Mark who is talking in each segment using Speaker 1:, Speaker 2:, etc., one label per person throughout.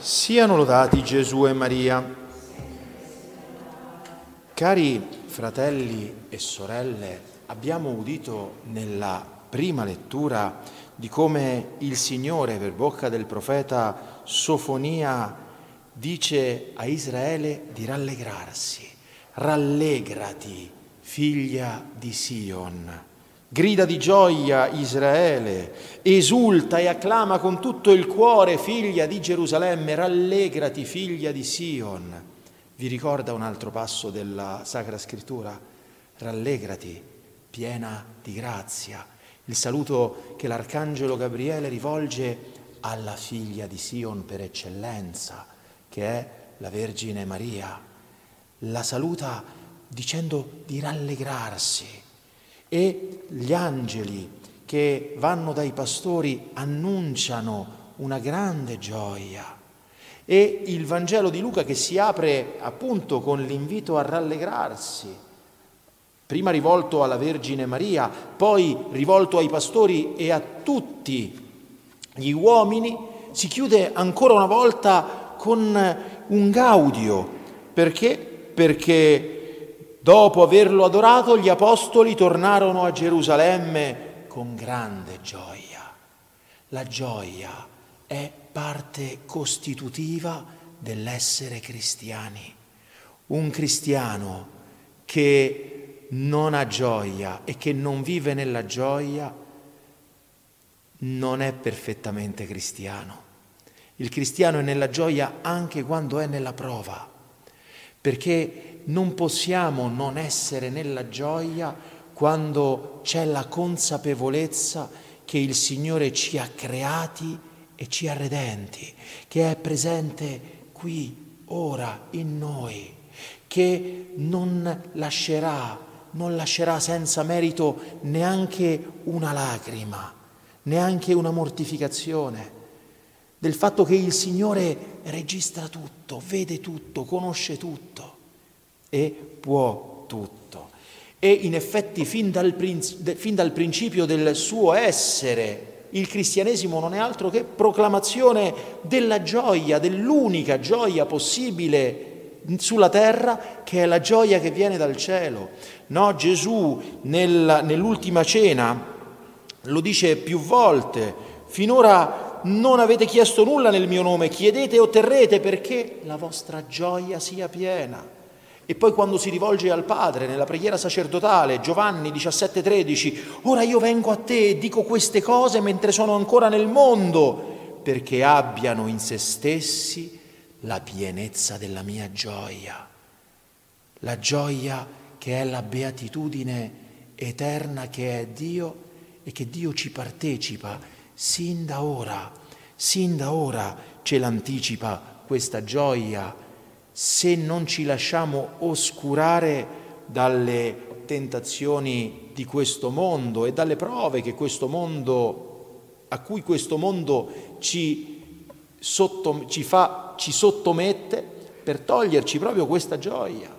Speaker 1: Siano lodati Gesù e Maria. Cari fratelli e sorelle, abbiamo udito nella prima lettura di come il Signore per bocca del profeta Sofonia dice a Israele di rallegrarsi. Rallegrati, figlia di Sion. Grida di gioia Israele, esulta e acclama con tutto il cuore, figlia di Gerusalemme, rallegrati, figlia di Sion. Vi ricorda un altro passo della Sacra Scrittura? Rallegrati, piena di grazia. Il saluto che l'Arcangelo Gabriele rivolge alla figlia di Sion per eccellenza, che è la Vergine Maria. La saluta dicendo di rallegrarsi e gli angeli che vanno dai pastori annunciano una grande gioia. E il Vangelo di Luca che si apre appunto con l'invito a rallegrarsi, prima rivolto alla Vergine Maria, poi rivolto ai pastori e a tutti gli uomini, si chiude ancora una volta con un gaudio. Perché? Perché Dopo averlo adorato, gli apostoli tornarono a Gerusalemme con grande gioia. La gioia è parte costitutiva dell'essere cristiani. Un cristiano che non ha gioia e che non vive nella gioia non è perfettamente cristiano. Il cristiano è nella gioia anche quando è nella prova, perché non possiamo non essere nella gioia quando c'è la consapevolezza che il Signore ci ha creati e ci ha redenti, che è presente qui, ora, in noi, che non lascerà, non lascerà senza merito neanche una lacrima, neanche una mortificazione, del fatto che il Signore registra tutto, vede tutto, conosce tutto e può tutto. E in effetti fin dal, fin dal principio del suo essere il cristianesimo non è altro che proclamazione della gioia, dell'unica gioia possibile sulla terra, che è la gioia che viene dal cielo. No, Gesù nel, nell'ultima cena lo dice più volte, finora non avete chiesto nulla nel mio nome, chiedete e otterrete perché la vostra gioia sia piena. E poi quando si rivolge al Padre nella preghiera sacerdotale, Giovanni 17:13, ora io vengo a te e dico queste cose mentre sono ancora nel mondo, perché abbiano in se stessi la pienezza della mia gioia, la gioia che è la beatitudine eterna che è Dio e che Dio ci partecipa sin da ora, sin da ora ce l'anticipa questa gioia se non ci lasciamo oscurare dalle tentazioni di questo mondo e dalle prove mondo, a cui questo mondo ci, sotto, ci, fa, ci sottomette per toglierci proprio questa gioia.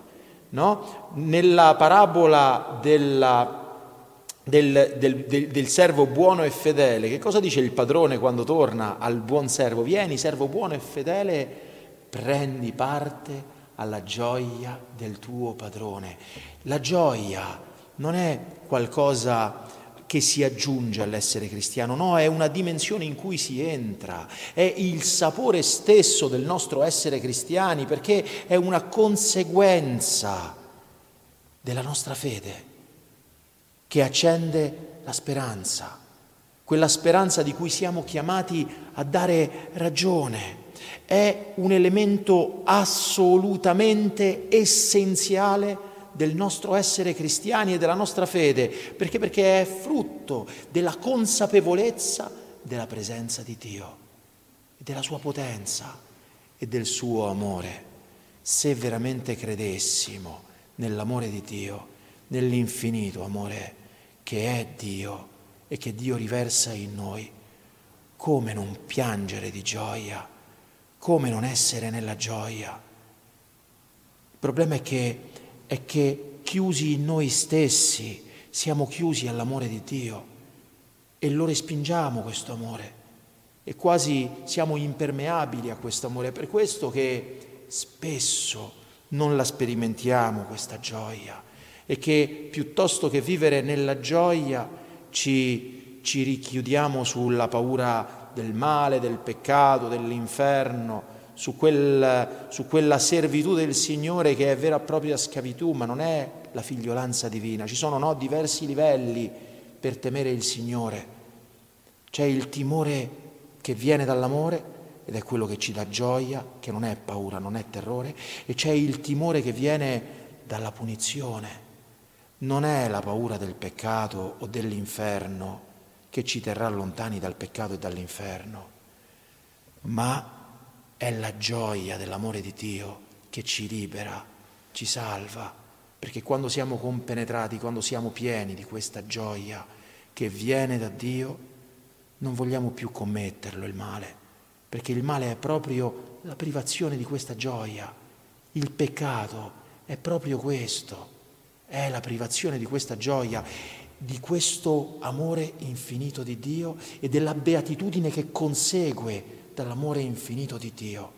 Speaker 1: No? Nella parabola della, del, del, del, del, servo buono e fedele, che cosa dice il padrone quando torna al buon servo? Vieni, servo buono e fedele prendi parte alla gioia del tuo padrone. La gioia non è qualcosa che si aggiunge all'essere cristiano, no, è una dimensione in cui si entra, è il sapore stesso del nostro essere cristiani perché è una conseguenza della nostra fede che accende la speranza, quella speranza di cui siamo chiamati a dare ragione è un elemento assolutamente essenziale del nostro essere cristiani e della nostra fede, perché? Perché è frutto della consapevolezza della presenza di Dio, della sua potenza e del suo amore. Se veramente credessimo nell'amore di Dio, nell'infinito amore che è Dio e che Dio riversa in noi, come non piangere di gioia? Come non essere nella gioia? Il problema è che, è che chiusi in noi stessi, siamo chiusi all'amore di Dio e lo respingiamo questo amore e quasi siamo impermeabili a questo amore. È per questo che spesso non la sperimentiamo questa gioia e che piuttosto che vivere nella gioia ci, ci richiudiamo sulla paura del male, del peccato, dell'inferno, su, quel, su quella servitù del Signore che è vera e propria schiavitù, ma non è la figliolanza divina. Ci sono no, diversi livelli per temere il Signore. C'è il timore che viene dall'amore ed è quello che ci dà gioia, che non è paura, non è terrore, e c'è il timore che viene dalla punizione. Non è la paura del peccato o dell'inferno che ci terrà lontani dal peccato e dall'inferno, ma è la gioia dell'amore di Dio che ci libera, ci salva, perché quando siamo compenetrati, quando siamo pieni di questa gioia che viene da Dio, non vogliamo più commetterlo il male, perché il male è proprio la privazione di questa gioia. Il peccato è proprio questo, è la privazione di questa gioia, di questo amore infinito di Dio e della beatitudine che consegue dall'amore infinito di Dio.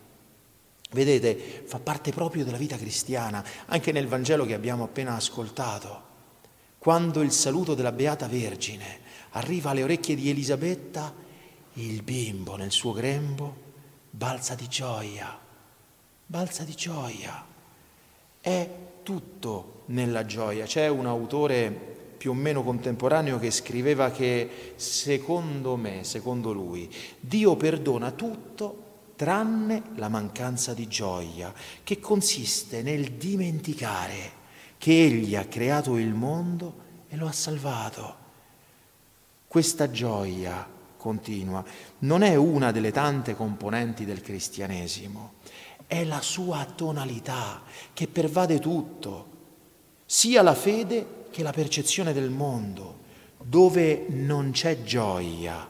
Speaker 1: Vedete, fa parte proprio della vita cristiana, anche nel Vangelo che abbiamo appena ascoltato. Quando il saluto della Beata Vergine arriva alle orecchie di Elisabetta, il bimbo nel suo grembo balza di gioia, balza di gioia. È tutto nella gioia. C'è un autore più o meno contemporaneo che scriveva che secondo me, secondo lui, Dio perdona tutto tranne la mancanza di gioia, che consiste nel dimenticare che Egli ha creato il mondo e lo ha salvato. Questa gioia continua non è una delle tante componenti del cristianesimo, è la sua tonalità che pervade tutto, sia la fede che la percezione del mondo, dove non c'è gioia,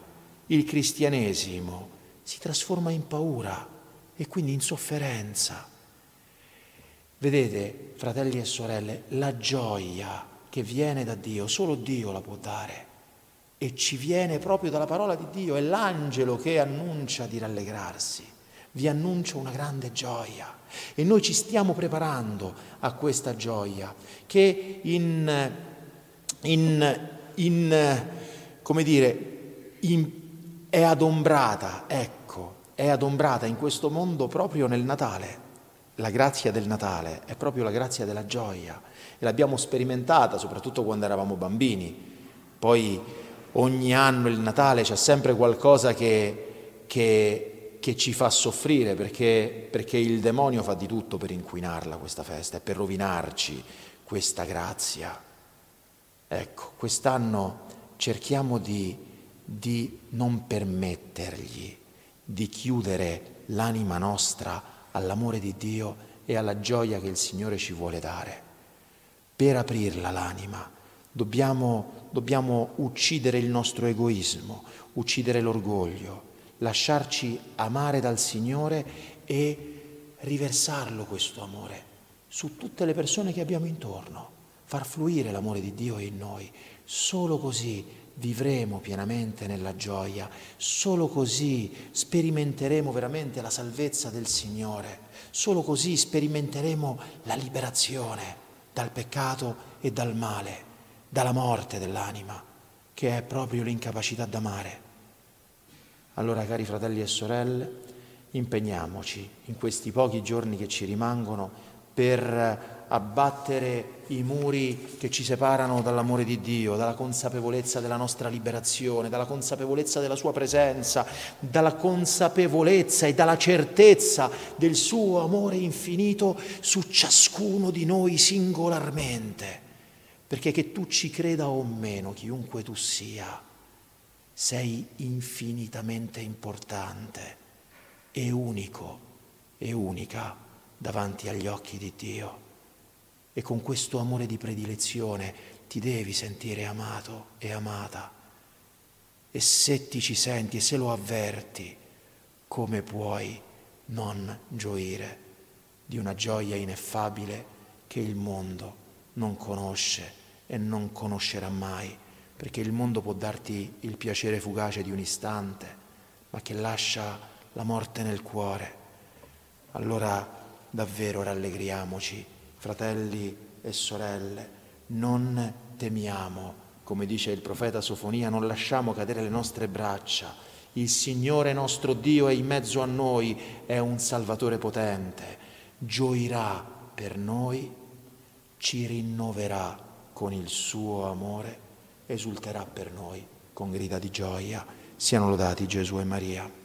Speaker 1: il cristianesimo si trasforma in paura e quindi in sofferenza. Vedete, fratelli e sorelle, la gioia che viene da Dio, solo Dio la può dare e ci viene proprio dalla parola di Dio, è l'angelo che annuncia di rallegrarsi, vi annuncio una grande gioia. E noi ci stiamo preparando a questa gioia che in, in, in come dire, in, è adombrata, ecco, è adombrata in questo mondo proprio nel Natale. La grazia del Natale è proprio la grazia della gioia e l'abbiamo sperimentata soprattutto quando eravamo bambini. Poi ogni anno il Natale c'è sempre qualcosa che, che che ci fa soffrire perché, perché, il demonio fa di tutto per inquinarla questa festa e per rovinarci questa grazia. Ecco, quest'anno cerchiamo di, di non permettergli di chiudere l'anima nostra all'amore di Dio e alla gioia che il Signore ci vuole dare. Per aprirla l'anima dobbiamo, dobbiamo uccidere il nostro egoismo, uccidere l'orgoglio lasciarci amare dal Signore e riversarlo questo amore su tutte le persone che abbiamo intorno, far fluire l'amore di Dio in noi. Solo così vivremo pienamente nella gioia, solo così sperimenteremo veramente la salvezza del Signore, solo così sperimenteremo la liberazione dal peccato e dal male, dalla morte dell'anima, che è proprio l'incapacità d'amare. Allora, cari fratelli e sorelle, impegniamoci in questi pochi giorni che ci rimangono per abbattere i muri che ci separano dall'amore di Dio, dalla consapevolezza della nostra liberazione, dalla consapevolezza della sua presenza, dalla consapevolezza e dalla certezza del suo amore infinito su ciascuno di noi singolarmente. Perché che tu ci creda o meno, chiunque tu sia, sei infinitamente importante e unico e unica davanti agli occhi di Dio. E con questo amore di predilezione ti devi sentire amato e amata. E se ti ci senti e se lo avverti, come puoi non gioire di una gioia ineffabile che il mondo non conosce e non conoscerà mai? Perché il mondo può darti il piacere fugace di un istante, ma che lascia la morte nel cuore. Allora davvero rallegriamoci, fratelli e sorelle, non temiamo, come dice il profeta Sofonia, non lasciamo cadere le nostre braccia. Il Signore nostro Dio è in mezzo a noi, è un Salvatore potente, gioirà per noi, ci rinnoverà con il suo amore, esulterà per noi con grida di gioia. Siano lodati Gesù e Maria.